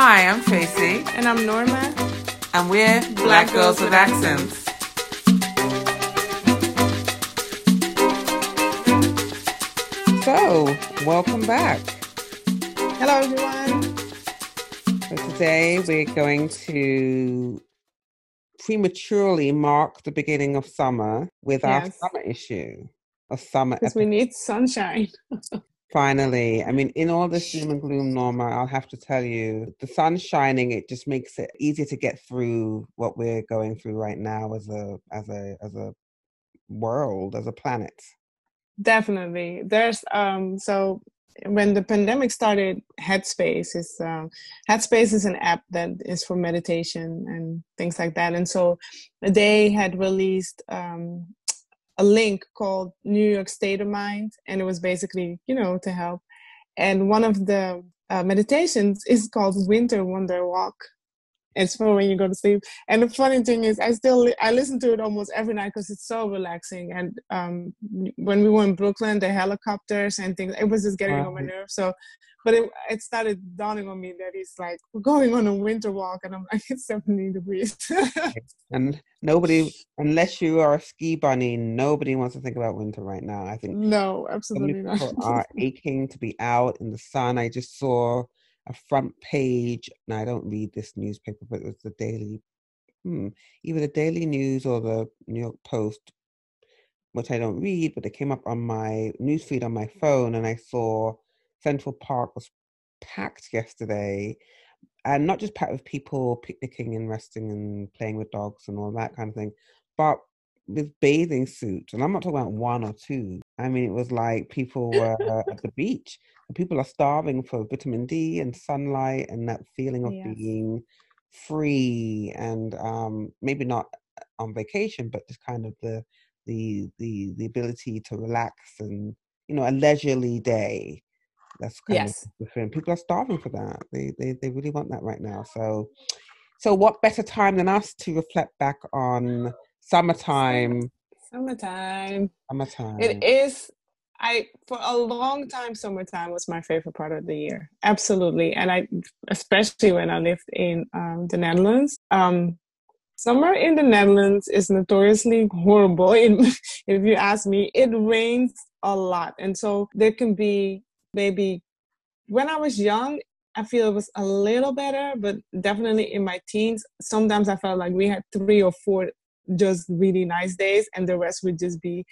Hi, I'm Tracy. And I'm Norma. And we're Black, Black Girls, with Accents. So, welcome back. Hello, everyone. So today we're going to prematurely mark the beginning of summer with yes. our summer issue of summer. Because we need sunshine. Finally, I mean, in all this doom and gloom, Norma, I'll have to tell you, the sun's shining. It just makes it easier to get through what we're going through right now as a as a as a world, as a planet. Definitely, there's um. So when the pandemic started, Headspace is uh, Headspace is an app that is for meditation and things like that. And so they had released um, a link called New York State of Mind, and it was basically, you know, to help. And one of the uh, meditations is called Winter Wonder Walk. It's for when you go to sleep. And the funny thing is, I still li- I listen to it almost every night because it's so relaxing. And um, when we were in Brooklyn, the helicopters and things, it was just getting on my nerves. So but it, it started dawning on me that it's like we're going on a winter walk and i'm like it's 70 degrees. And nobody unless you are a ski bunny nobody wants to think about winter right now i think no absolutely not. are aching to be out in the sun. I just saw a front page and i don't read this newspaper but it was the daily hmm, either the daily news or the new york post which i don't read but it came up on my newsfeed on my phone and i saw Central Park was packed yesterday, and not just packed with people picnicking and resting and playing with dogs and all that kind of thing, but with bathing suits. And I'm not talking about one or two. I mean, it was like people were at the beach. And people are starving for vitamin D and sunlight and that feeling of being free and um, maybe not on vacation, but just kind of the the the the ability to relax and you know a leisurely day that's kind yes. of different. People are starving for that. They, they they really want that right now. So so what better time than us to reflect back on summertime? Summertime. Summertime. It is I for a long time summertime was my favorite part of the year. Absolutely. And I especially when I lived in um, the Netherlands. Um, summer in the Netherlands is notoriously horrible. if you ask me, it rains a lot. And so there can be maybe when I was young, I feel it was a little better, but definitely in my teens, sometimes I felt like we had three or four just really nice days, and the rest would just be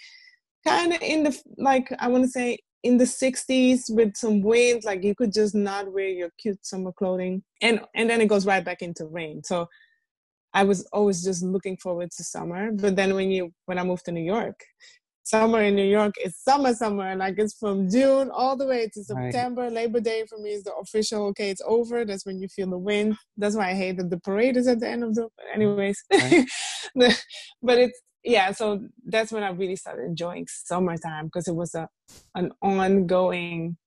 kind of in the like I want to say in the 60s with some wind like you could just not wear your cute summer clothing. And and then it goes right back into rain. So i was always just looking forward to summer but then when you when i moved to new york summer in New York is summer, summer. Like it's from June all the way to September. Right. Labor Day for me is the official, okay, it's over. That's when you feel the wind. That's why I hate that the parade is at the end of the, anyways. Mm-hmm. Right. but it's, yeah, so that's when I really started enjoying summertime because it was a an ongoing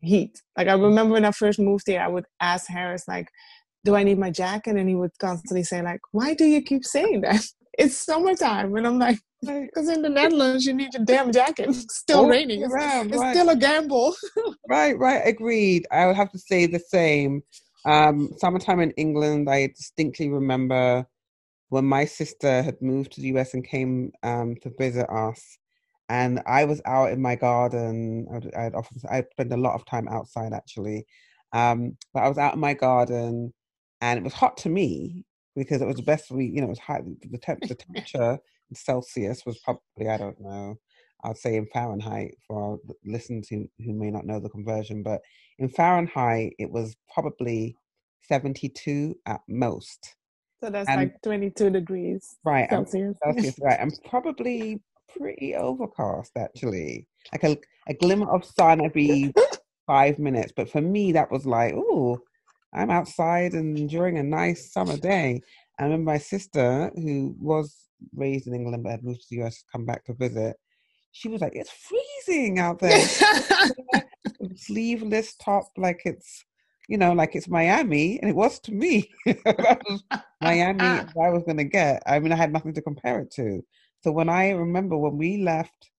heat. Like I remember when I first moved here, I would ask Harris, like, do I need my jacket? And he would constantly say, like, why do you keep saying that? It's summertime. And I'm like, because in the Netherlands, you need your damn jacket. It's still oh, raining. It's, right, it's right. still a gamble. right, right. Agreed. I would have to say the same. Um, summertime in England, I distinctly remember when my sister had moved to the US and came um, to visit us. And I was out in my garden. I'd, I'd often I spend a lot of time outside actually, um, but I was out in my garden, and it was hot to me because it was the best week. You know, it was high. The, temp- the temperature Celsius was probably, I don't know, I'd say in Fahrenheit for listeners who, who may not know the conversion, but in Fahrenheit, it was probably 72 at most. So that's and, like 22 degrees right, Celsius. Celsius, right. And probably pretty overcast, actually. Like a, a glimmer of sun every five minutes. But for me, that was like, oh, I'm outside and enjoying a nice summer day. I remember my sister, who was raised in England but had moved to the US, come back to visit. She was like, "It's freezing out there." Sleeveless top, like it's, you know, like it's Miami, and it was to me. that was Miami. I was going to get. I mean, I had nothing to compare it to. So when I remember when we left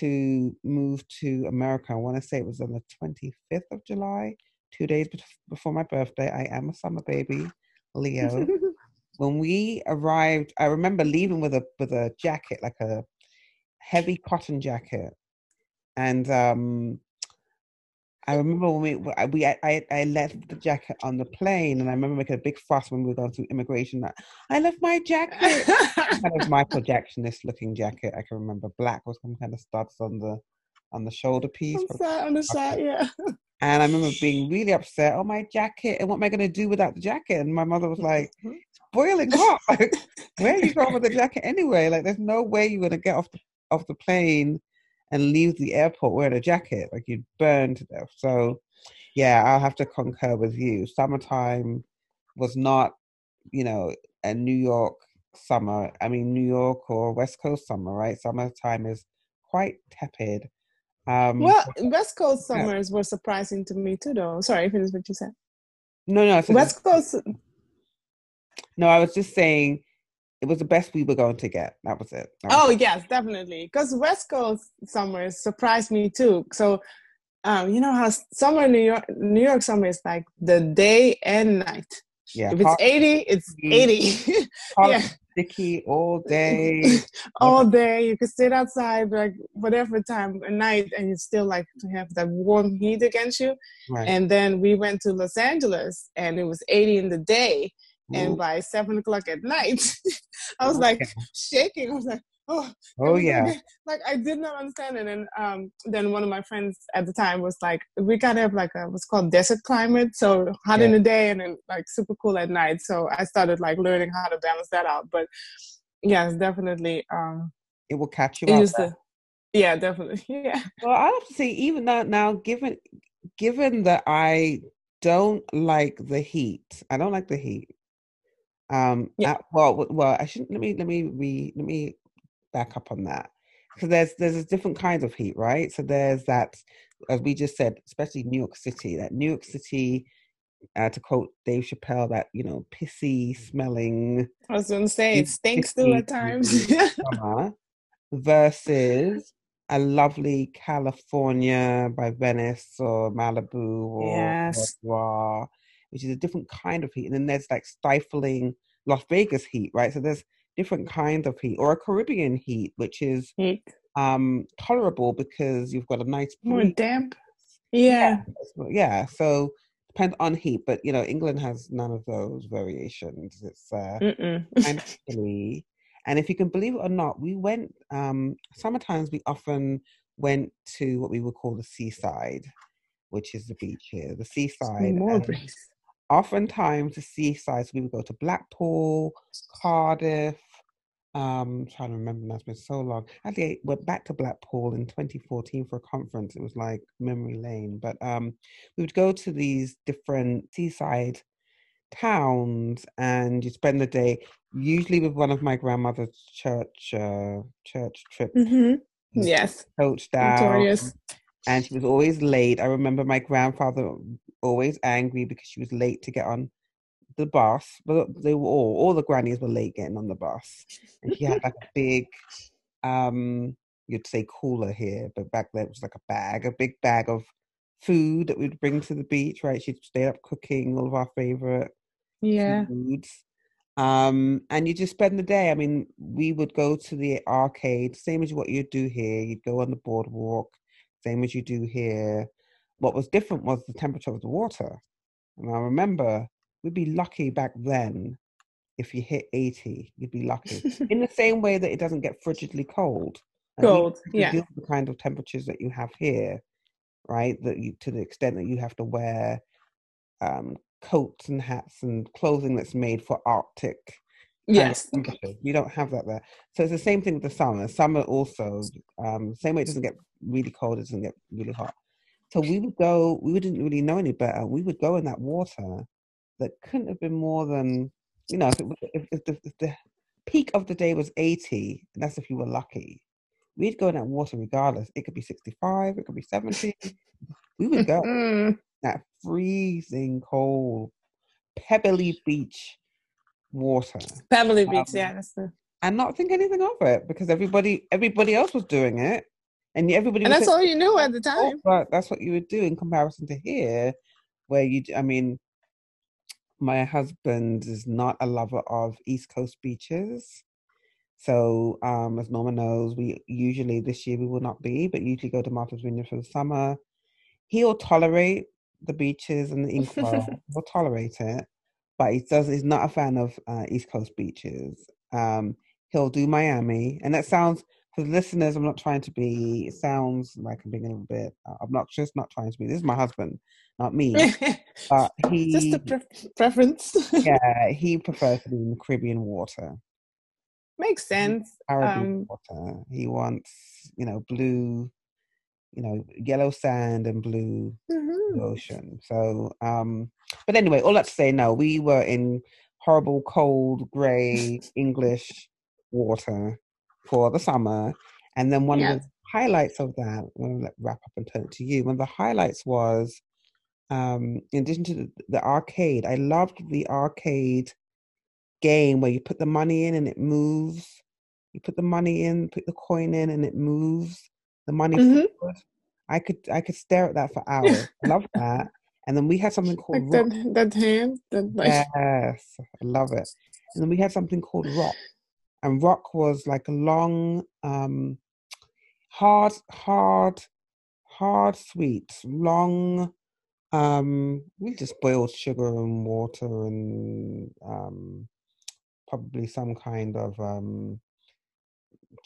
to move to America, I want to say it was on the 25th of July, two days before my birthday. I am a summer baby, Leo. When we arrived, I remember leaving with a with a jacket, like a heavy cotton jacket, and um, I remember when we we I, I left the jacket on the plane, and I remember making a big fuss when we were going through immigration that I left my jacket. kind of Michael Jacksonist looking jacket. I can remember black with some kind of studs on the on the shoulder piece. On, side, on the side, yeah. And I remember being really upset. Oh, my jacket! And what am I going to do without the jacket? And my mother was like, "It's boiling hot. Where are you going with the jacket anyway? Like, there's no way you're going to get off the, off the plane." and leave the airport wearing a jacket. Like you'd burn to death. So, yeah, I'll have to concur with you. Summertime was not, you know, a New York summer. I mean, New York or West Coast summer, right? Summertime is quite tepid. Um, well, West Coast summers yeah. were surprising to me too, though. Sorry, finish what you said. No, no. West Coast. No, I was just saying it was the best we were going to get. That was it. That was oh it. yes, definitely. Because West Coast summers surprised me too. So, um, you know how summer New York, New York summer is like the day and night. Yeah. If it's eighty, it's eighty. yeah. Sticky all day. all day. You can sit outside like whatever time at night, and you still like to have that warm heat against you. Right. And then we went to Los Angeles, and it was eighty in the day and by seven o'clock at night, I was like shaking. I was like, oh, oh yeah. Like I did not understand it. And um, then one of my friends at the time was like, we kind of have like a what's called desert climate, so hot yeah. in the day and then like super cool at night. So I started like learning how to balance that out. But yes, definitely. Um, it will catch you up. The, yeah, definitely. Yeah. Well, I have to say, even now, now given given that I don't like the heat, I don't like the heat. Um, yeah. At, well, well, I shouldn't. Let me let me re, let me back up on that. because there's there's a different kinds of heat, right? So there's that, as we just said, especially New York City. That New York City, uh, to quote Dave Chappelle, that you know pissy smelling. I was going to say it stinks too at times. versus a lovely California by Venice or Malibu or yes which is a different kind of heat. And then there's like stifling Las Vegas heat, right? So there's different kinds of heat, or a Caribbean heat, which is heat. um tolerable because you've got a nice more damp. Yeah. yeah. Yeah. So depends on heat, but you know, England has none of those variations. It's uh kind of chilly. And if you can believe it or not, we went um sometimes we often went to what we would call the seaside, which is the beach here. The seaside. More oftentimes the seaside, so we would go to Blackpool, Cardiff. Um, I'm trying to remember now, it's been so long. Actually, I went back to Blackpool in 2014 for a conference. It was like memory lane. But um, we would go to these different seaside towns and you spend the day usually with one of my grandmother's church uh, church trips. Mm-hmm. Yes. Coach down. Notorious. And she was always late. I remember my grandfather always angry because she was late to get on the bus. But they were all all the grannies were late getting on the bus, and she had like a big, um, you'd say cooler here, but back then it was like a bag, a big bag of food that we'd bring to the beach. Right, she'd stay up cooking all of our favorite yeah foods. Um, and you just spend the day. I mean, we would go to the arcade, same as what you'd do here. You'd go on the boardwalk, same as you do here. What was different was the temperature of the water. And I remember we'd be lucky back then if you hit 80, you'd be lucky. In the same way that it doesn't get frigidly cold. Cold, yeah. The kind of temperatures that you have here, right? That you, to the extent that you have to wear um, coats and hats and clothing that's made for Arctic. Yes. You don't have that there. So it's the same thing with the summer. Summer also, um, same way it doesn't get really cold, it doesn't get really hot. So we would go, we didn't really know any better. We would go in that water that couldn't have been more than, you know, if, it, if, if, the, if the peak of the day was 80, and that's if you were lucky, we'd go in that water regardless. It could be 65, it could be 70. we would go. Mm. that freezing cold, pebbly beach water. Pebbly beach, um, yeah. That's the... And not think anything of it because everybody everybody else was doing it and everybody and that's all you knew at the oh, time but that's what you would do in comparison to here where you, I mean, my husband is not a lover of East Coast beaches. So, um, as Norma knows, we usually this year we will not be, but usually go to Martha's Vineyard for the summer. He'll tolerate the beaches and the Inkwell. He'll tolerate it, but he does. He's not a fan of uh, East Coast beaches. Um, he'll do Miami, and that sounds for the listeners. I'm not trying to be. It sounds like I'm being a little bit uh, obnoxious. Not trying to be. This is my husband, not me. but he just a pre- preference. yeah, he prefers to be in the Caribbean water. Makes sense. Caribbean um, water. He wants, you know, blue, you know, yellow sand and blue mm-hmm. ocean. So, um, but anyway, all that to say, no, we were in horrible, cold, grey English water for the summer. And then one of the highlights of that, I'm going to wrap up and turn it to you. One of the highlights was, um, in addition to the, the arcade, I loved the arcade game where you put the money in and it moves. You put the money in, put the coin in, and it moves. The money mm-hmm. I could I could stare at that for hours. Love that. And then we had something called like that, that hand. That, like... Yes, I love it. And then we had something called rock, and rock was like a long, um, hard, hard, hard sweets, long. Um, we just boiled sugar and water and um, probably some kind of um,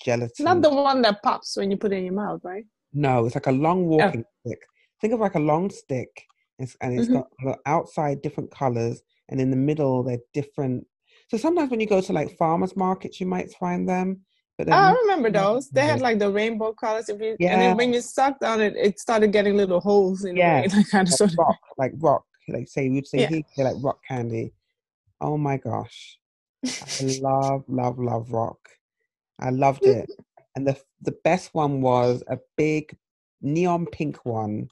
gelatin. Not the one that pops when you put it in your mouth, right? No, it's like a long oh. walking oh. stick. Think of like a long stick, it's, and it's mm-hmm. got outside different colors, and in the middle they're different. So sometimes when you go to like farmers markets, you might find them. But oh, I remember those. They had like the rainbow colors. If you yeah. and then when you sucked on it, it started getting little holes in yeah. it. Like kind of like sort rock, like rock. Like say we'd say yeah. here, like rock candy. Oh my gosh. I love, love, love rock. I loved it. And the the best one was a big neon pink one.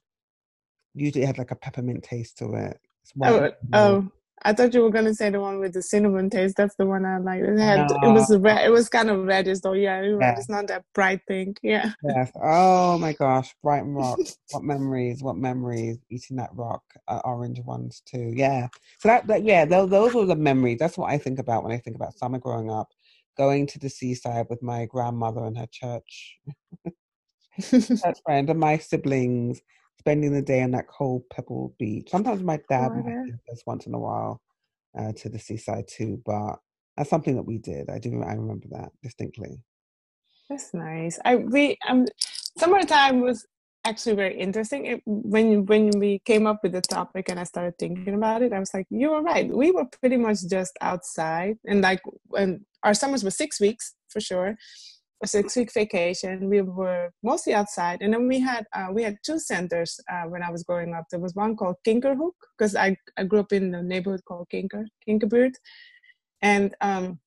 Usually it had like a peppermint taste to it. Oh, oh, I thought you were gonna say the one with the cinnamon taste. That's the one I like. It had no. it was red. It was kind of reddish though. Yeah, yeah. It's not that bright pink. Yeah. Yes. Oh my gosh, Brighton Rock. what memories? What memories? Eating that rock, uh, orange ones too. Yeah. So that, that yeah, those, those were the memories. That's what I think about when I think about summer growing up. Going to the seaside with my grandmother and her church, church friend, and my siblings spending the day on that cold pebble beach. Sometimes my dad oh, take us once in a while uh, to the seaside too, but that's something that we did. I do. I remember that distinctly. That's nice. I we um summertime was actually very interesting. It, when when we came up with the topic and I started thinking about it, I was like, you were right. We were pretty much just outside, and like when our summers were six weeks for sure, a six week vacation. We were mostly outside, and then we had uh, we had two centers uh, when I was growing up. There was one called Kinkerhook because I I grew up in a neighborhood called Kinker Kinkerbuurt, and um,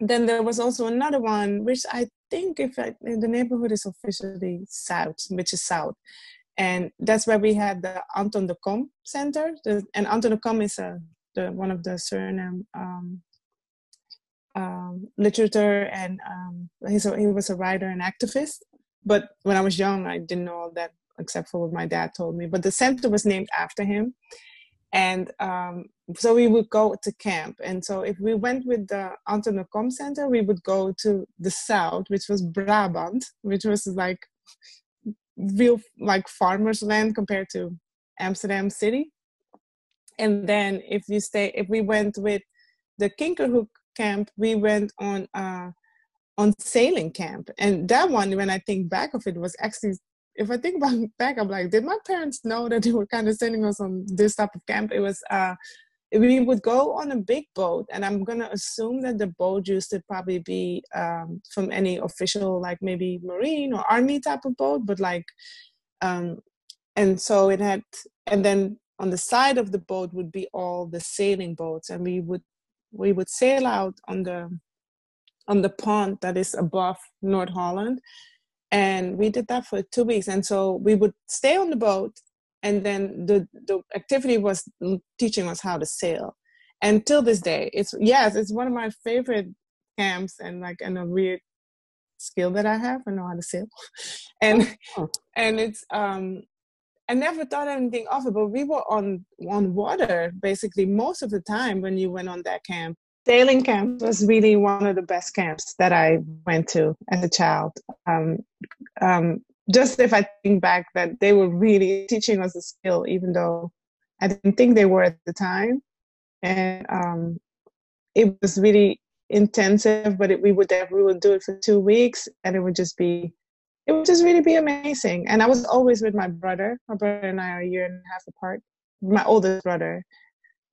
then there was also another one which I think if I, the neighborhood is officially south, which is south, and that's where we had the Anton de Kom Center. The, and Anton de Kom is a the, one of the Suriname um, um, literature and um, he's a, he was a writer and activist. But when I was young, I didn't know all that except for what my dad told me. But the center was named after him. And um, so we would go to camp. And so if we went with the Anton Center, we would go to the south, which was Brabant, which was like real like farmers land compared to Amsterdam city. And then if you stay, if we went with the Kinkerhook camp, we went on uh, on sailing camp, and that one, when I think back of it, was actually. If I think back, I'm like, did my parents know that they were kind of sending us on this type of camp? It was uh, we would go on a big boat and i'm going to assume that the boat used to probably be um, from any official like maybe marine or army type of boat but like um, and so it had and then on the side of the boat would be all the sailing boats and we would we would sail out on the on the pond that is above North Holland, and we did that for two weeks. And so we would stay on the boat, and then the the activity was teaching us how to sail. And till this day, it's yes, it's one of my favorite camps, and like and a weird skill that I have. I know how to sail, and and it's um I never thought anything of it, but we were on on water basically most of the time when you went on that camp. Sailing camp was really one of the best camps that I went to as a child. Um, um, just if I think back, that they were really teaching us a skill, even though I didn't think they were at the time, and um, it was really intensive. But it, we would we would do it for two weeks, and it would just be it would just really be amazing. And I was always with my brother. My brother and I are a year and a half apart. My oldest brother,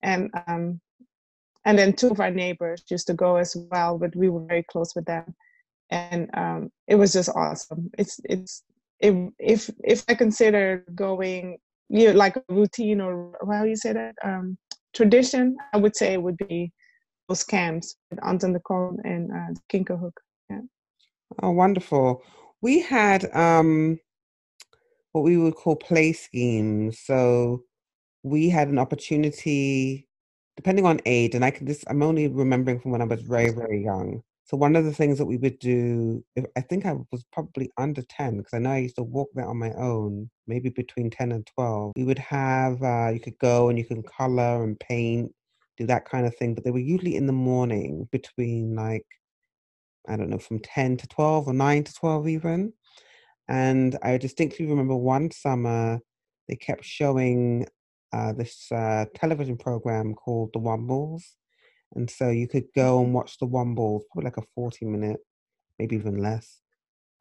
and um, and then two of our neighbors used to go as well, but we were very close with them, and um, it was just awesome. It's it's if if if I consider going, you know, like a routine or how you say that um, tradition, I would say it would be those camps with Anton de Kom and uh, Kinkerhook. Yeah. Oh, wonderful we had um, what we would call play schemes. So we had an opportunity, depending on age, and I can just, I'm only remembering from when I was very, very young. So one of the things that we would do, if, I think I was probably under 10, because I know I used to walk there on my own, maybe between 10 and 12. We would have, uh, you could go and you can color and paint, do that kind of thing. But they were usually in the morning between like I don't know, from 10 to 12 or 9 to 12 even. And I distinctly remember one summer they kept showing uh, this uh, television program called The Wombles. And so you could go and watch The Wombles, probably like a 40 minute, maybe even less,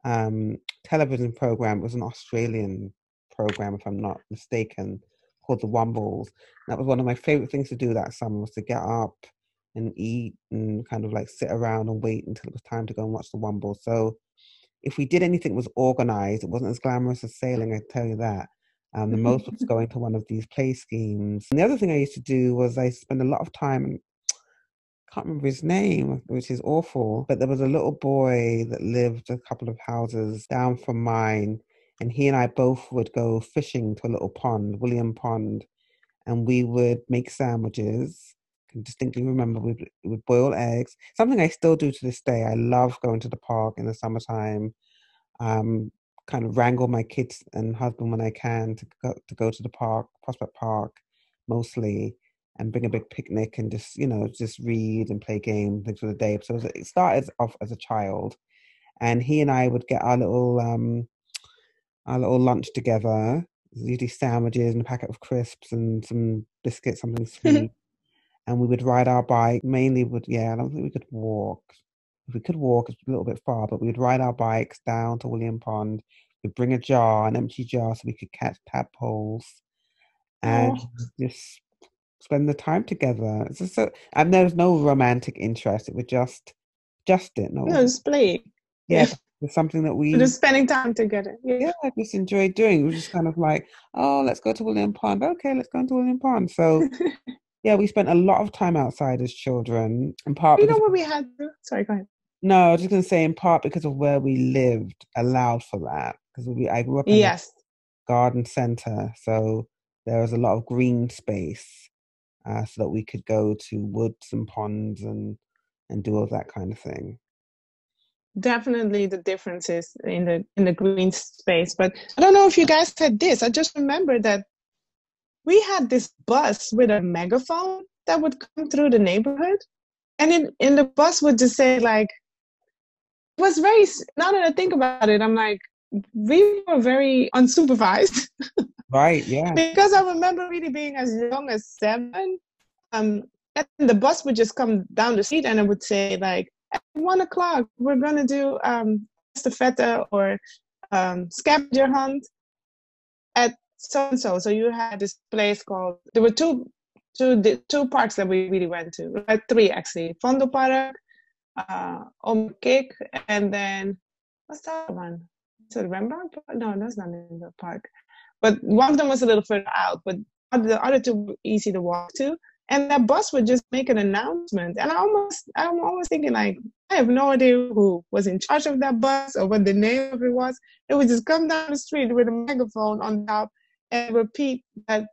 um, television program. It was an Australian program, if I'm not mistaken, called The Wombles. That was one of my favorite things to do that summer was to get up and eat and kind of like sit around and wait until it was time to go and watch the Womble. So if we did anything that was organized, it wasn't as glamorous as sailing, I tell you that. Um, the most was going to one of these play schemes. And the other thing I used to do was I spent a lot of time can't remember his name, which is awful, but there was a little boy that lived a couple of houses down from mine, and he and I both would go fishing to a little pond, William Pond, and we would make sandwiches can distinctly remember we would boil eggs. Something I still do to this day. I love going to the park in the summertime. Um, kind of wrangle my kids and husband when I can to go to go to the park, Prospect Park, mostly, and bring a big picnic and just you know just read and play games things for the day. So it started off as a child, and he and I would get our little um, our little lunch together. Usually sandwiches and a packet of crisps and some biscuits, something sweet and we would ride our bike. Mainly, would yeah, I don't think we could walk. If we could walk, it's a little bit far, but we'd ride our bikes down to William Pond. We'd bring a jar, an empty jar, so we could catch tadpoles, and oh. just spend the time together. It's just so, and there was no romantic interest. It was just, just it. No, no play. Yeah, it's something that we just spending time together. Yeah. yeah, I just enjoyed doing. We were just kind of like, oh, let's go to William Pond. Okay, let's go to William Pond. So Yeah, we spent a lot of time outside as children. In part, you know what we had. Sorry, go ahead. No, I was just going to say, in part because of where we lived, allowed for that. Because we, I grew up in yes. a garden center, so there was a lot of green space, uh, so that we could go to woods and ponds and and do all that kind of thing. Definitely, the differences in the in the green space. But I don't know if you guys had this. I just remember that we had this bus with a megaphone that would come through the neighborhood. And in, in the bus would just say like, it was very, now that I think about it, I'm like, we were very unsupervised. Right, yeah. because I remember really being as young as seven. Um, and the bus would just come down the street and it would say like, at one o'clock, we're gonna do um, estafeta or um, scavenger hunt at so and so. So you had this place called. There were two, two, two parks that we really went to. Right, three actually. Vondel Park, uh, Omkik, and then what's that one? Is it Rembrandt? No, that's not in the park. But one of them was a little further out. But the other two were easy to walk to. And that bus would just make an announcement. And I almost, I'm always thinking like, I have no idea who was in charge of that bus or what the name of it was. It would just come down the street with a megaphone on top and repeat that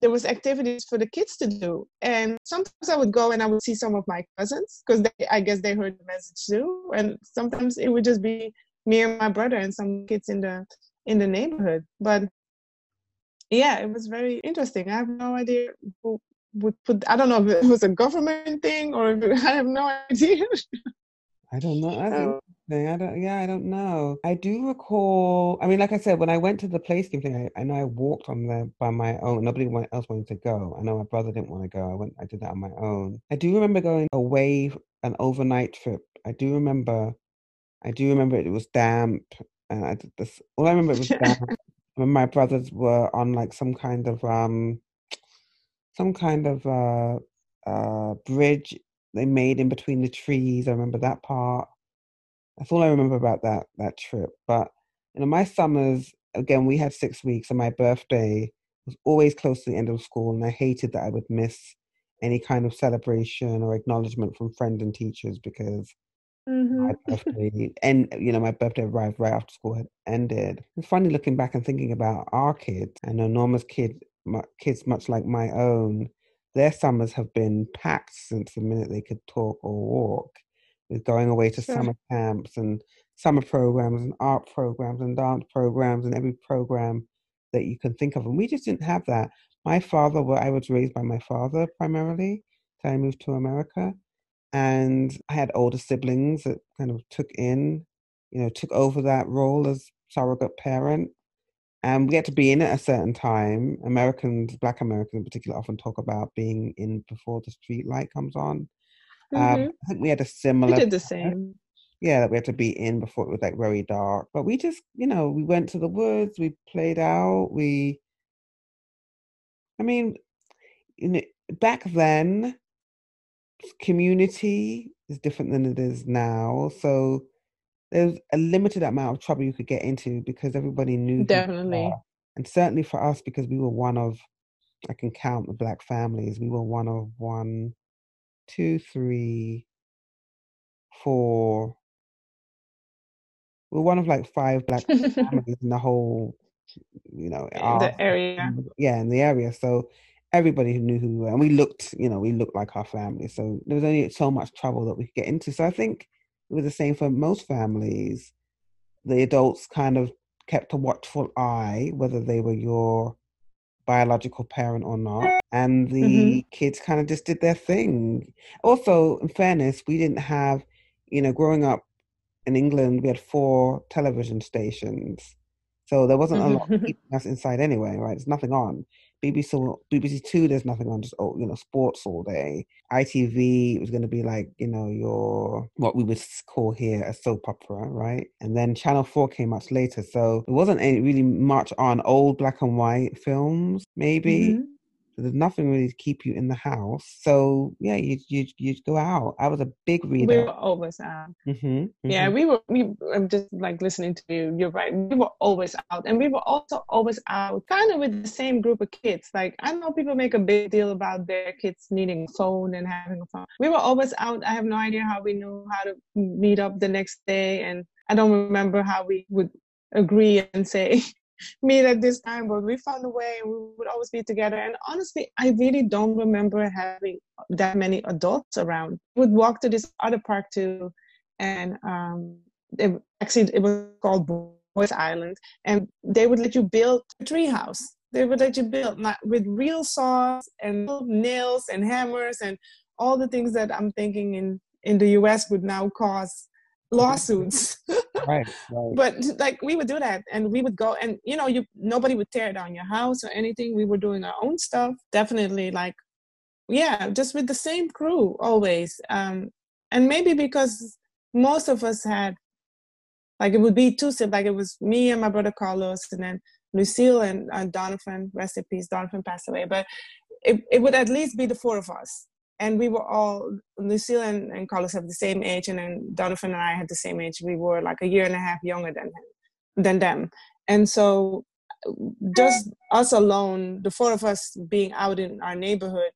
there was activities for the kids to do and sometimes i would go and i would see some of my cousins because i guess they heard the message too and sometimes it would just be me and my brother and some kids in the in the neighborhood but yeah, it was very interesting. I have no idea who would put. I don't know if it was a government thing or if it, I have no idea. I don't know. Oh. interesting. I don't. Yeah, I don't know. I do recall. I mean, like I said, when I went to the place game thing, I, I know I walked on there by my own. Nobody else wanted to go. I know my brother didn't want to go. I went. I did that on my own. I do remember going away an overnight trip. I do remember. I do remember it was damp, and I did this. All I remember it was damp. My brothers were on like some kind of um, some kind of uh, uh bridge they made in between the trees. I remember that part. That's all I remember about that that trip. But you know, my summers again, we had six weeks, and my birthday was always close to the end of school, and I hated that I would miss any kind of celebration or acknowledgement from friends and teachers because mm-hmm. my birthday and you know my birthday arrived right after school had ended. It's funny looking back and thinking about our kids. and Norma's kid, my, kids much like my own their summers have been packed since the minute they could talk or walk, with going away to sure. summer camps and summer programs and art programs and dance programs and every program that you can think of. And we just didn't have that. My father, well, I was raised by my father primarily. So I moved to America. And I had older siblings that kind of took in, you know, took over that role as surrogate parent and we had to be in at a certain time. Americans, Black Americans in particular, often talk about being in before the street light comes on. Um, mm-hmm. Um, I think we had a similar. We did the same. Yeah, that we had to be in before it was like very dark. But we just, you know, we went to the woods, we played out, we. I mean, you know, back then, community is different than it is now. So there's a limited amount of trouble you could get into because everybody knew definitely. and certainly for us because we were one of i can count the black families we were one of one two three four. We we're one of like five black families in the whole you know our, the area yeah in the area. So everybody who knew who we were and we looked you know we looked like our family so there was only so much trouble that we could get into so i think it was the same for most families. The adults kind of kept a watchful eye, whether they were your biological parent or not. And the mm-hmm. kids kind of just did their thing. Also, in fairness, we didn't have, you know, growing up in England, we had four television stations. So there wasn't a lot keeping us inside anyway, right? There's nothing on. BBC BBC Two, there's nothing on, just oh, you know, sports all day. ITV was going to be like you know your what we would call here a soap opera, right? And then Channel Four came much later, so there wasn't any really much on old black and white films, maybe. Mm-hmm. So there's nothing really to keep you in the house. So yeah, you you you go out. I was a big reader. We were always out. Mm-hmm, mm-hmm. Yeah, we were. We I'm just like listening to you. You're right. We were always out, and we were also always out, kind of with the same group of kids. Like I know people make a big deal about their kids needing a phone and having a phone. We were always out. I have no idea how we knew how to meet up the next day, and I don't remember how we would agree and say meet at this time, but we found a way and we would always be together. And honestly, I really don't remember having that many adults around. We would walk to this other park too, and um, it, actually it was called Boys Island, and they would let you build a tree house. They would let you build not, with real saws and nails and hammers and all the things that I'm thinking in in the U.S. would now cause lawsuits. right, right. But like we would do that and we would go and you know, you nobody would tear down your house or anything. We were doing our own stuff. Definitely like yeah, just with the same crew always. Um and maybe because most of us had like it would be two siblings, like it was me and my brother Carlos and then Lucille and uh, Donovan, rest in peace, Donovan passed away. But it, it would at least be the four of us and we were all Lucille and, and Carlos have the same age, and then Donovan and I had the same age. We were like a year and a half younger than him, than them, and so just us alone, the four of us being out in our neighborhood,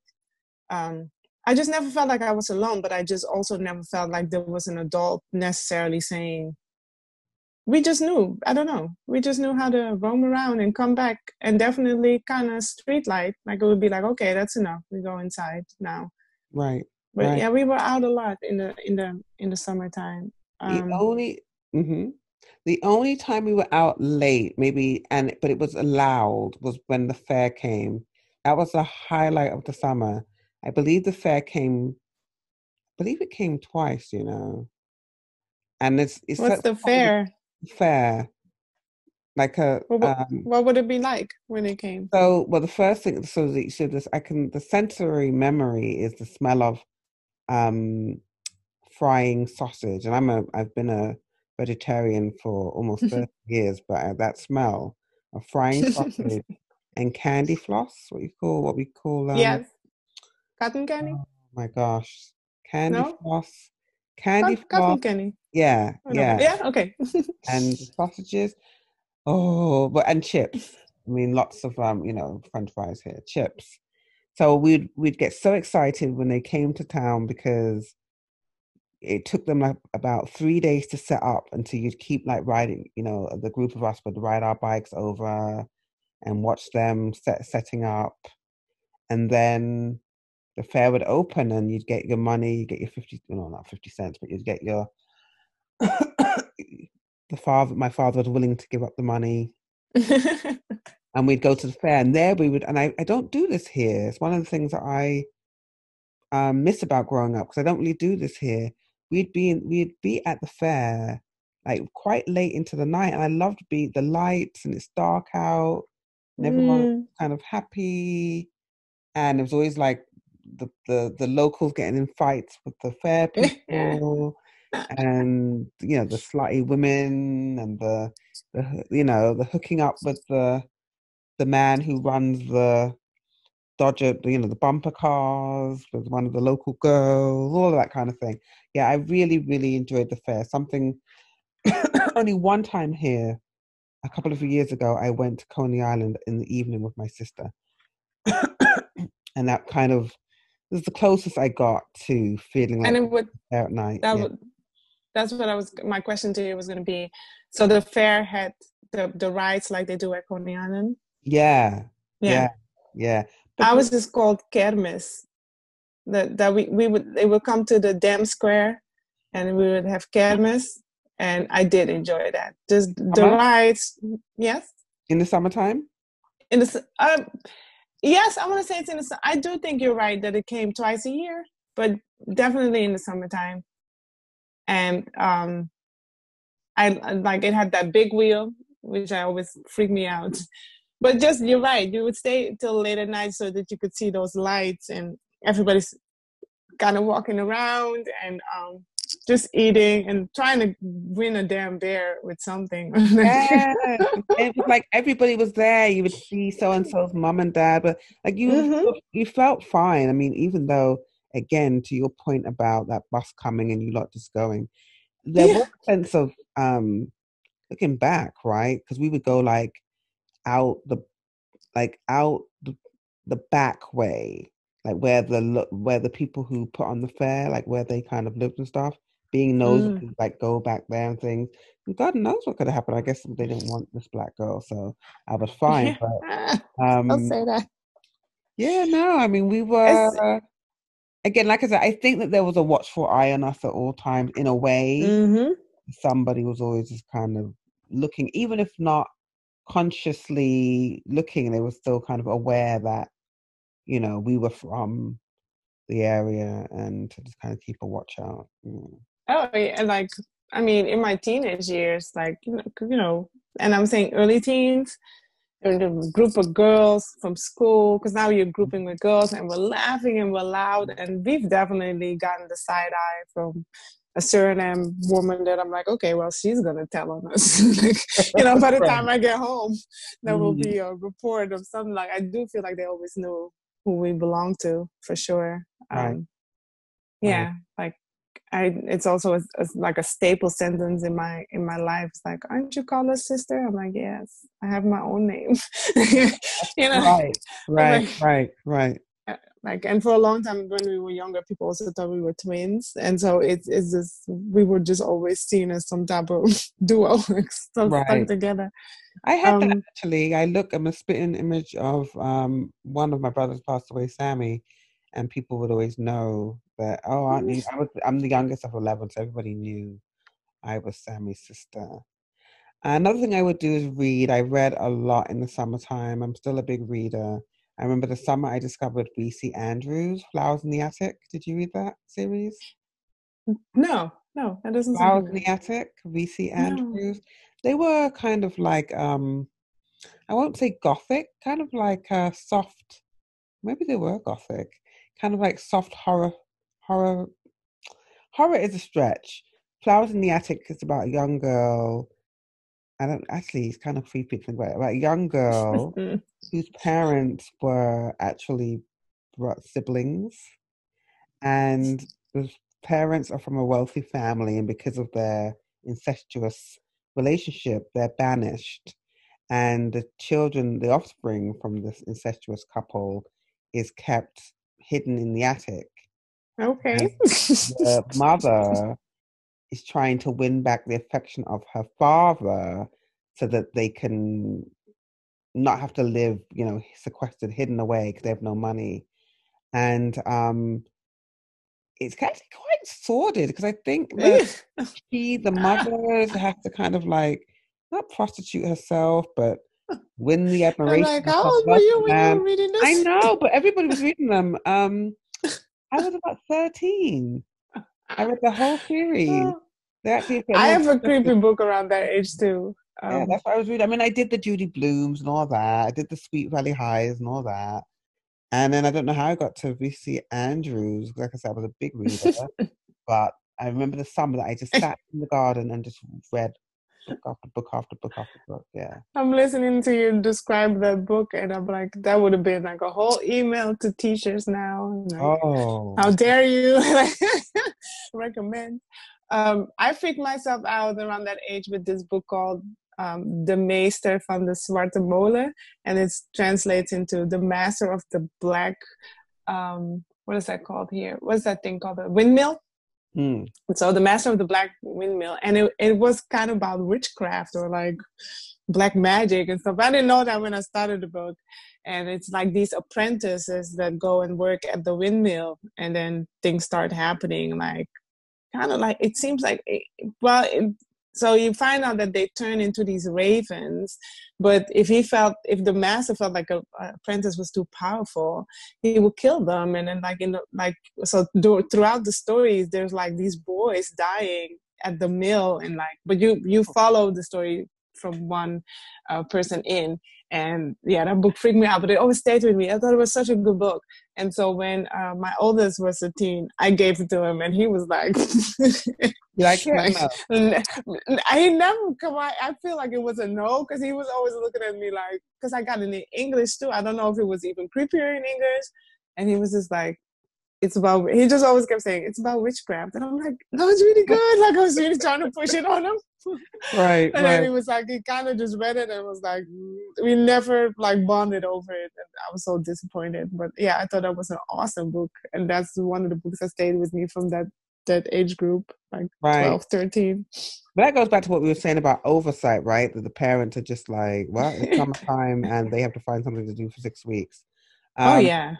um, I just never felt like I was alone. But I just also never felt like there was an adult necessarily saying. We just knew. I don't know. We just knew how to roam around and come back, and definitely kind of street light. Like it would be like, okay, that's enough. We go inside now Right. But right. yeah, we were out a lot in the in the in the summertime. Um, the only mm-hmm. The only time we were out late, maybe, and but it was allowed, was when the fair came. That was the highlight of the summer. I believe the fair came. I believe it came twice. You know, and it's it's what's the fair? Fair, like a. Well, what, um, what would it be like when it came? So, well, the first thing, so the, so this, I can, the sensory memory is the smell of um, frying sausage, and I'm a, I've been a vegetarian for almost 30 years, but uh, that smell of frying sausage and candy floss, what you call, what we call, um, yes, cotton candy. Oh my gosh, candy No? floss, candy floss, cotton candy. yeah, Oh, yeah, Yeah. Okay. and sausages. Oh, but and chips. I mean, lots of um, you know, French fries here, chips. So we'd we'd get so excited when they came to town because it took them like about three days to set up until you'd keep like riding. You know, the group of us would ride our bikes over and watch them set setting up, and then the fair would open and you'd get your money, you get your fifty, no, not fifty cents, but you'd get your the father my father was willing to give up the money. And we'd go to the fair and there we would and I, I don't do this here. It's one of the things that i um, miss about growing up because i don't really do this here. We'd be in, we'd be at the fair like quite late into the night and i loved be the lights and it's dark out and everyone Mm. kind of happy. And it was always like the, the the locals getting in fights with the fair people and you know the slutty women and the, the you know the hooking up with the the man who runs the Dodger, you know, the bumper cars with one of the local girls, all of that kind of thing. Yeah, I really, really enjoyed the fair. Something only one time here, a couple of years ago, I went to Coney Island in the evening with my sister, and that kind of was the closest I got to feeling like and it would at night. that yeah. would that's what I was my question to you was going to be. So the fair had the the rides like they do at Coney Island. yeah, Yeah. yeah, yeah. But Ours is called kermis. That that we we would they would come to the dam square, and we would have kermis, and I did enjoy that. Just the Uh-huh. rides, yes. in the summertime, In the s- um, yes, I want to say it's in the. I do think you're right that it came twice a year, but definitely in the summertime. And um, I like it had that big wheel, which I always freak me out. But just you're right. You would stay till late at night so that you could see those lights and everybody's kind of walking around and um, just eating and trying to win a damn bear with something. yeah, it was like everybody was there. You would see so and so's mom and dad, but like you, Mhm. you felt fine. I mean, even though, again, to your point about that bus coming and you lot just going, there Yeah. was a sense of um looking back, right? Because we would go like out the, like out the, the back way, like where the where the people who put on the fair, like where they kind of lived and stuff. Being nosy, Mm. like go back there and things. And God knows what could have happened. I guess they didn't want this black girl, so I was fine. But I'll um, say that. yeah, no, I mean we were again, like I said, I think that there was a watchful eye on us at all times. In a way, Mm-hmm. somebody was always just kind of looking, even if not consciously looking, they were still kind of aware that you know we were from the area and to just kind of keep a watch out. Mm. Oh, yeah, and like I mean, in my teenage years, like you know, you know and I'm saying early teens, a group of girls from school because now you're grouping with girls and we're laughing and we're loud, and we've definitely gotten the side eye from a Suriname woman that I'm like, okay, well, she's gonna tell on us. like, you know, by the time I get home, there will Mm. be a report of something. Like I do feel like they always knew who we belong to for sure. Right. Um, yeah, like I, it's also a, a- like a staple sentence in my in my life. It's like, aren't you called a sister? I'm like, yes, I have my own name. you know, Right, right, like- right, right. like and for a long time when we were younger, people also thought we were twins, and so it's it's just we were just always seen as some type of duo, stuck, Right. stuck together. I had that Um, actually. I look, I'm a spitting image of um, one of my brothers passed away, Sammy, and people would always know that. Oh, aren't you? I was. I'm the youngest of eleven, so everybody knew I was Sammy's sister. Another thing I would do is read. I read a lot in the summertime. I'm still a big reader. I remember the summer I discovered V.C. Andrews, Flowers in the Attic. Did you read that series? No, no, that doesn't. Flowers in the Attic, V.C. Andrews. No. They were kind of like, um, I won't say gothic, kind of like uh, soft. Maybe they were gothic, kind of like soft horror. Horror. Horror is a stretch. Flowers in the Attic is about a young girl I don't actually, it's kind of creepy to think about it. About a young girl whose parents were actually siblings, and the parents are from a wealthy family, and because of their incestuous relationship, they're banished. And the children, the offspring from this incestuous couple, is kept hidden in the attic. Okay. the mother is trying to win back the affection of her father so that they can not have to live, you know, sequestered, hidden away because they have no money. And um, it's actually quite sordid because I think that she, the mother, has to kind of like not prostitute herself, but win the admiration. like, how old were you when you were reading this? I know, but everybody was reading them. Um, I was about thirteen. I read the whole series. I have a creepy book around that age too. Um, yeah, that's what I was reading. I mean, I did the Judy Blumes and all that. I did the Sweet Valley Highs and all that. And then I don't know how I got to V.C. Andrews. Like I said, I was a big reader. but I remember the summer that I just sat in the garden and just read book after book after book after book. Yeah. I'm listening to you describe that book, and I'm like, that would have been like a whole email to teachers now. Like, oh. How dare you recommend? um, I freaked myself out around that age with this book called um, De Meester van de Zwarte Molen, and it translates into the master of the black. Um, what is that called here? What's that thing called? The windmill. Mm. So the master of the black windmill, and it it was kind of about witchcraft or like black magic and stuff. I didn't know that when I started the book. And it's like these apprentices that go and work at the windmill, and then things start happening, like kind of like it seems like it, well it, so you find out that they turn into these ravens but if he felt if the master felt like a, a apprentice was too powerful he would kill them. And then like in the, like so do, throughout the stories there's like these boys dying at the mill and like but you you oh. follow the story from one uh, person in. And yeah that book freaked me out but it always stayed with me. I thought it was such a good book. And so when uh, my oldest was a teen i gave it to him and he was like can't like, I never come I, I feel like it was a no because he was always looking at me like because i got it in english too. I don't know if it was even creepier in english. And he was just like it's about he just always kept saying it's about witchcraft. And i'm like that was really good. Like i was really trying to push it on him right and right. then he was like he kind of just read it and was like we never like bonded over it and i was so disappointed but yeah i thought that was an awesome book and that's one of the books that stayed with me from that that age group like right. 12 13 but that goes back to what we were saying about oversight right? That the parents are just like well it's summertime and they have to find something to do for six weeks. Oh, um, oh yeah.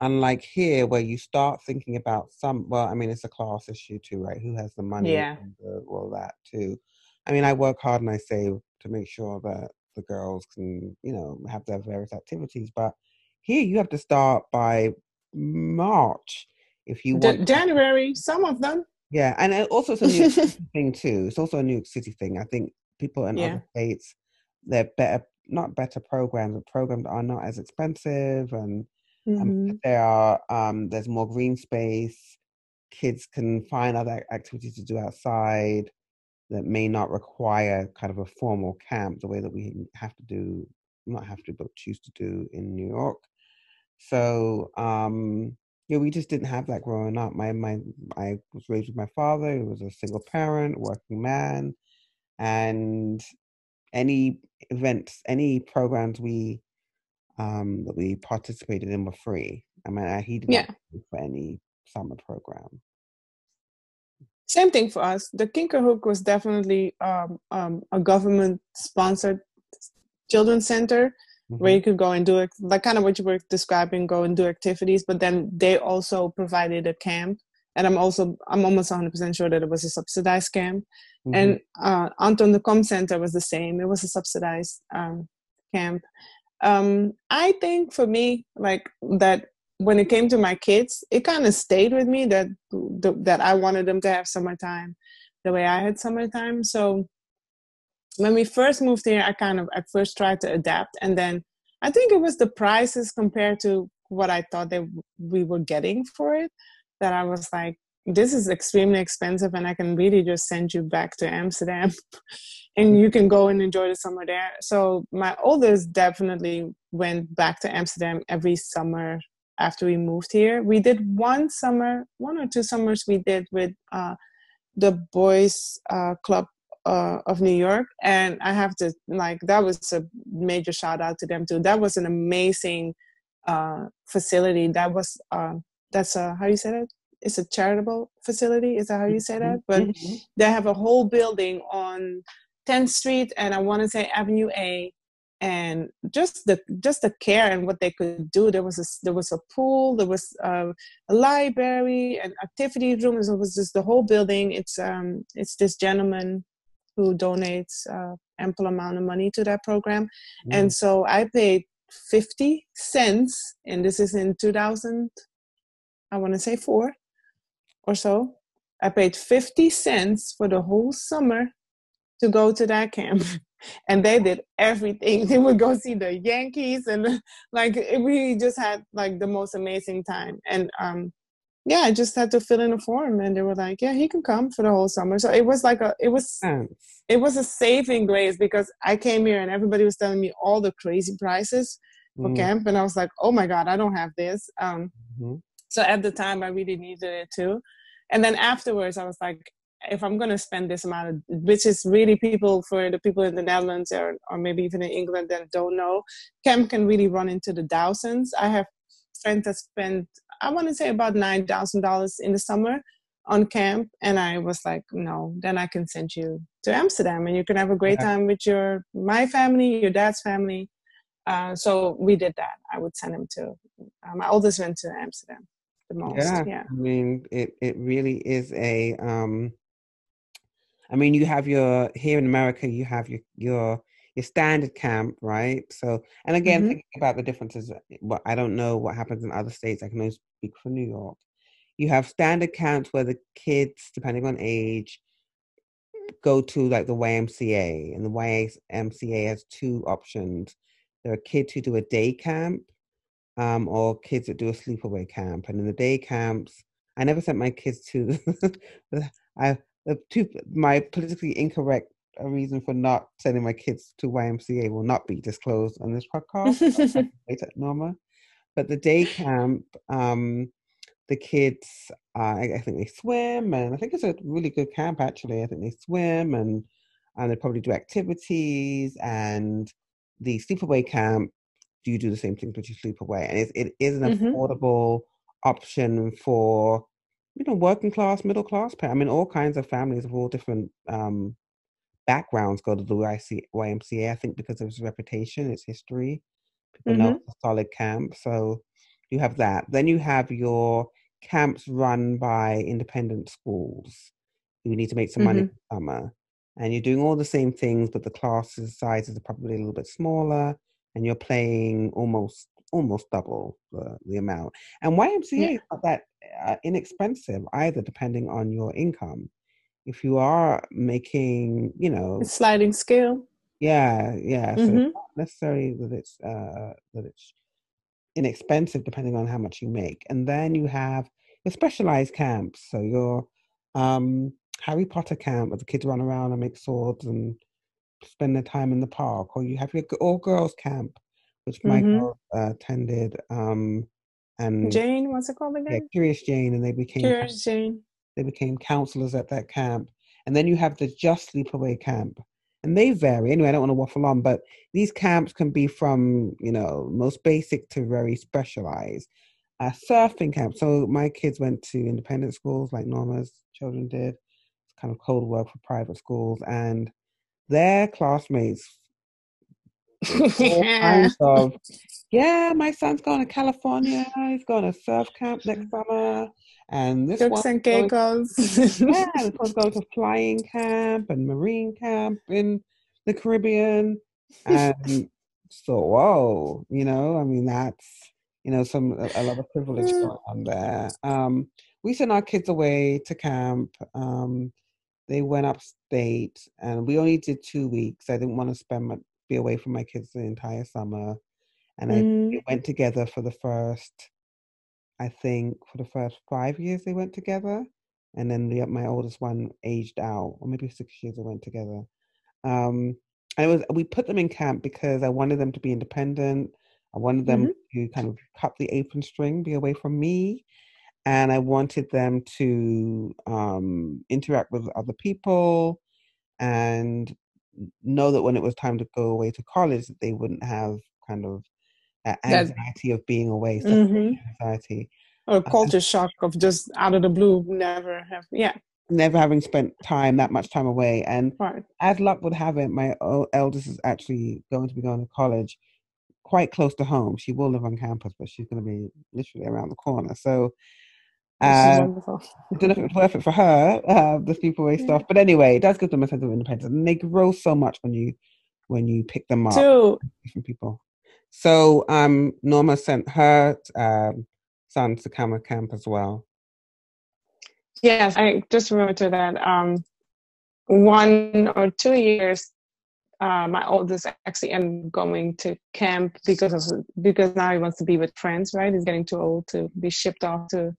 unlike here where you start thinking about some well i mean it's a class issue too right? Who has the money yeah. the, all that too i mean i work hard and i save to make sure that the girls can you know have their various activities but here you have to start by march if you want january some of them yeah and also it's a new thing too it's also a new york city thing i think people in yeah. other states they're better not better programs but programs are not as expensive and um, mm-hmm. Um, there are um, there's more green space. Kids can find other activities to do outside that may not require kind of a formal camp the way that we have to do, not have to, but choose to do in New York. So um, yeah, we just didn't have that growing up. My my I was raised with my father, who was a single parent, working man, and any events, any programs we um, that we participated in were free. I mean, he did yeah. for any summer program. Same thing for us. The Kinkerhook was definitely um, um, a government-sponsored children's center mm-hmm. where you could go and do it, like kind of what you were describing, go and do activities. But then they also provided a camp and I'm also I'm almost 100 percent sure that it was a subsidized camp. Mm-hmm. And uh, Anton de Kom Center was the same; it was a subsidized um, camp. Um, I think for me, like that, when it came to my kids, it kind of stayed with me that that I wanted them to have summertime, the way I had summertime. So when we first moved here, I kind of at first tried to adapt, and then I think it was the prices compared to what I thought that we were getting for it that I was like, this is extremely expensive, and I can really just send you back to Amsterdam, and you can go and enjoy the summer there. So my oldest definitely went back to Amsterdam every summer after we moved here. We did one summer, one or two summers we did with uh, the boys uh, club uh, of New York, and I have to like that was a major shout out to them too. That was an amazing uh, facility. That was uh, that's a how you say that? It's a charitable facility. Is that how you say that? But mm-hmm. they have a whole building on 10th Street and I want to say Avenue A, and just the just the care and what they could do. There was a there was a pool, there was a, a library, an activity room. It was just the whole building. It's um it's this gentleman who donates uh, ample amount of money to that program. Mm. And so I paid 50 cents, and this is in 2000, I want to say four or so. I paid 50 cents for the whole summer to go to that camp. and they did everything. They would go see the Yankees and like we just had like the most amazing time. And um yeah, I just had to fill in a form, and they were like, "Yeah, he can come for the whole summer." So it was like a, it was, it was a saving grace because I came here and everybody was telling me all the crazy prices for mm. camp, and I was like, "Oh my god, I don't have this." Um, mm-hmm. So at the time, I really needed it too, and then afterwards, I was like, if I'm going to spend this amount of, which is really people for the people in the Netherlands or, or maybe even in England that don't know, camp can really run into the thousands. I have friends that spend I want to say about nine thousand dollars in the summer on camp, and I was like, no, then I can send you to Amsterdam, and you can have a great time with your my family, your dad's family. Uh, so we did that. I would send him to uh, my oldest went to Amsterdam the most. Yeah, yeah. I mean, it it really is a. Um, I mean, you have your here in America, you have your your your standard camp, right? So, and again, mm-hmm. thinking about the differences, well, I don't know what happens in other states. I can only speak for New York. You have standard camps where the kids, depending on age, go to like the YMCA, and the YMCA has two options. There are kids who do a day camp, um, or kids that do a sleepaway camp. And in the day camps, I never sent my kids to. I the two my politically incorrect reason for not sending my kids to YMCA will not be disclosed on this podcast. Norma. But the day camp, um, the kids, uh, I, I, think they swim, and I think it's a really good camp actually. I think they swim and and they probably do activities. And the sleepaway camp, do you do the same things but you sleep away? And it, it is an mm-hmm. affordable option for you know working class, middle class. I mean, all kinds of families of all different um, backgrounds go to the YMCA. I think because of its reputation, its history, people mm-hmm. know it's a solid camp. So you have that. Then you have your camps run by independent schools. You need to make some mm-hmm. money for summer, and you're doing all the same things, but the classes sizes are probably a little bit smaller, and you're playing almost almost double the, the amount. And YMCA yeah. is not that uh, inexpensive either, depending on your income if you are making, you know, sliding scale. Yeah, yeah. So mm-hmm. not necessarily that it's uh, that it's inexpensive, depending on how much you make. And then you have your specialized camps. So your um, Harry Potter camp, where the kids run around and make swords and spend their time in the park, or you have your all girls camp, which mm-hmm. girl uh, attended. Um, and Jane, what's it called again? Yeah, Curious Jane, and they became Curious Jane. They became counselors at that camp. And then you have the Just Sleepaway camp. And they vary. Anyway, I don't want to waffle on, but these camps can be from, you know, most basic to very specialized. A surfing camp. So my kids went to independent schools like Norma's children did. It's kind of cold work for private schools. And their classmates all kinds of yeah my son's going to california he's going to surf camp next summer And this Turks and Caicos. yeah, this one's going to flying camp and marine camp in the Caribbean. And so, whoa, you know, I mean, that's, you know, some a, a lot of privilege Mm. going on there. Um, we sent our kids away to camp. Um, they went upstate, and we only did two weeks. I didn't want to spend my, be away from my kids the entire summer, and I Mm, we went together for the first, I think, for the first five years they went together, and then the my oldest one aged out, or maybe six years they went together. Um, and it was we put them in camp because I wanted them to be independent. I wanted them to kind of cut the apron string, be away from me, and I wanted them to um, interact with other people and know that when it was time to go away to college, that they wouldn't have kind of that anxiety of being away, Mhm. anxiety, or culture shock of just out of the blue, never have. Yeah, never having spent time that much time away. And right. as luck would have it, my eldest is actually going to be going to college quite close to home. She will live on campus, but she's going to be literally around the corner. So Wonderful. I don't know if it was worth it for her, uh, the sleepaway Yeah. stuff. But anyway, it does give them a sense of independence, and they grow so much when you when you pick them up Too. different people. So um, Norma sent her um, son to Kama Camp as well. Yes, I just remembered that um, one or two years, uh, my oldest actually ended up going to camp because of because now he wants to be with friends. Right, he's getting too old to be shipped off to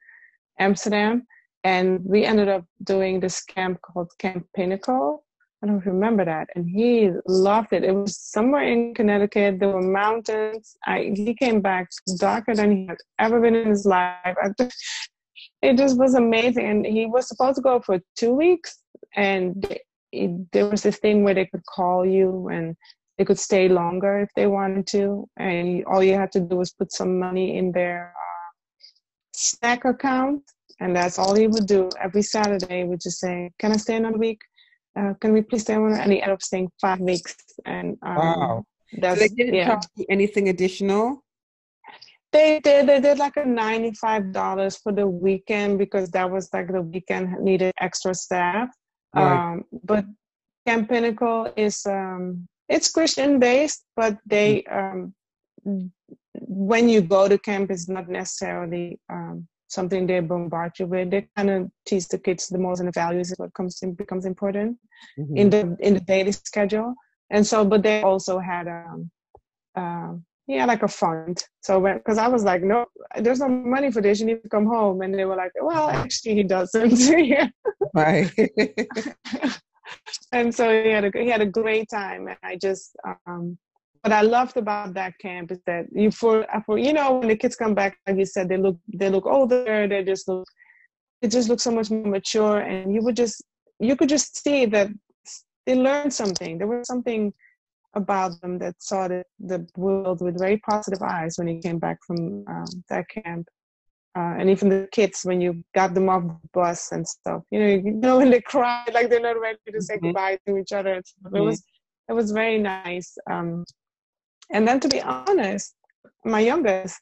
Amsterdam, and we ended up doing this camp called Camp Pinnacle. I don't remember that, and he loved it. It was somewhere in Connecticut. There were mountains. I, he came back darker than he had ever been in his life. It just was amazing. And he was supposed to go for two weeks, and it, there was this thing where they could call you and they could stay longer if they wanted to. And all you had to do was put some money in their uh, snack account, and that's all he would do every Saturday. Would just say, "Can I stay another week? Uh, can we please stay one?" And he ended up staying five weeks. And um, Wow! So they didn't yeah. charge anything additional. They did. They did like a ninety-five dollars for the weekend because that was like the weekend needed extra staff. Right. Um, but Camp Pinnacle is um, it's Christian based, but they um, when you go to camp, it's not necessarily um, something they bombard you with. They kind of teach the kids the morals and the values is what comes in, becomes important Mhm. in the in the daily schedule and so but they also had um um yeah like a fund so because i was like no there's no money for this you need to come home and they were like well actually he doesn't yeah Right. and so he had a he had a great time and i just um what i loved about that camp is that you for for you know when the kids come back like you said they look they look older they just look it just looks so much more mature and you would just you could just see that they learned something there was something about them that saw the, the world with very positive eyes when you came back from um, that camp uh, and even the kids when you got them off the bus and stuff you know you know when they cry like they're not ready to say Mhm. goodbye to each other it Mhm. was it was very nice um, and then to be honest my youngest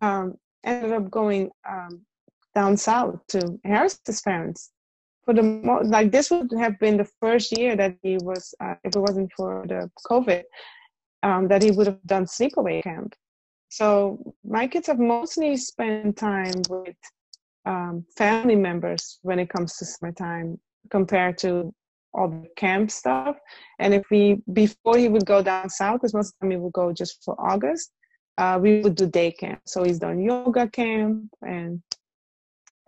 um, ended up going um, down south to Harris's parents. For the mo- like, this would have been the first year that he was, uh, if it wasn't for the COVID, um, that he would have done sleepaway camp. So my kids have mostly spent time with um, family members when it comes to summertime compared to all the camp stuff. And if we before he would go down south, because most of the time he would go just for August, uh, we would do day camp. So he's done yoga camp and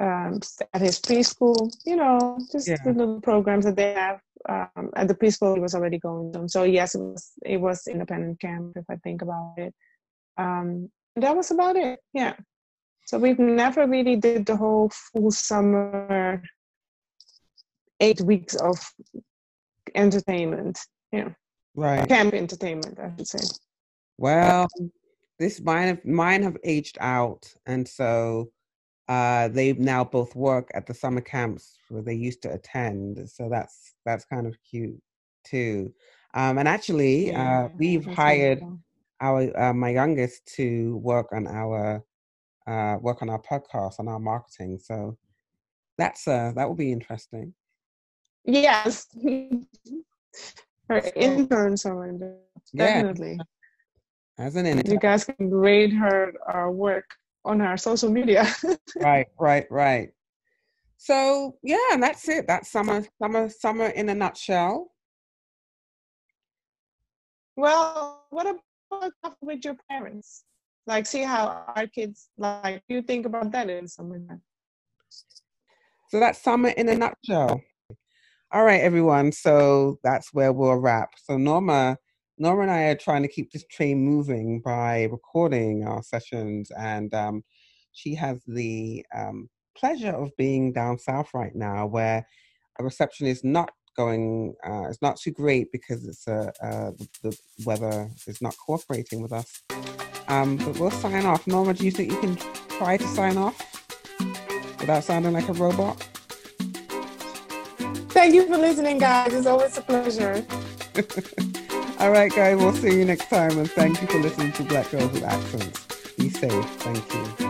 um, at his preschool, you know, just Yeah. the little programs that they have. Um, at the preschool, he was already going to them. So yes, it was it was independent camp if I think about it. Um, that was about it. Yeah. So we've never really did the whole full summer, eight weeks of entertainment. Yeah, right. camp entertainment, I should say. Well, this mine have mine have aged out, and so uh, they now both work at the summer camps where they used to attend. So that's that's kind of cute too. Um, and actually, uh, we've hired wonderful. our uh, my youngest to work on our uh, work on our podcast on our marketing. So That's uh that will be interesting. Yes. Her intern summer, definitely. Yeah. As an intern. You guys can grade her uh, work on our social media. right, right, right. So yeah, and that's it. That's summer, summer, summer in a nutshell. Well, what about with your parents? Like, see how our kids like. You think about that in summer. So that's summer in a nutshell. All right, everyone. So that's where we'll wrap. So Norma, Norma and I are trying to keep this train moving by recording our sessions, and um, she has the um, pleasure of being down south right now, where a reception is not going, uh, it's not too great because it's uh, uh, the, the weather is not cooperating with us. Um, but we'll sign off. Norma, do you think you can try to sign off without sounding like a robot? Thank you for listening, guys. It's always a pleasure. All right, guys. We'll see you next time. And thank you for listening to Black Girls with Accents. Be safe. Thank you.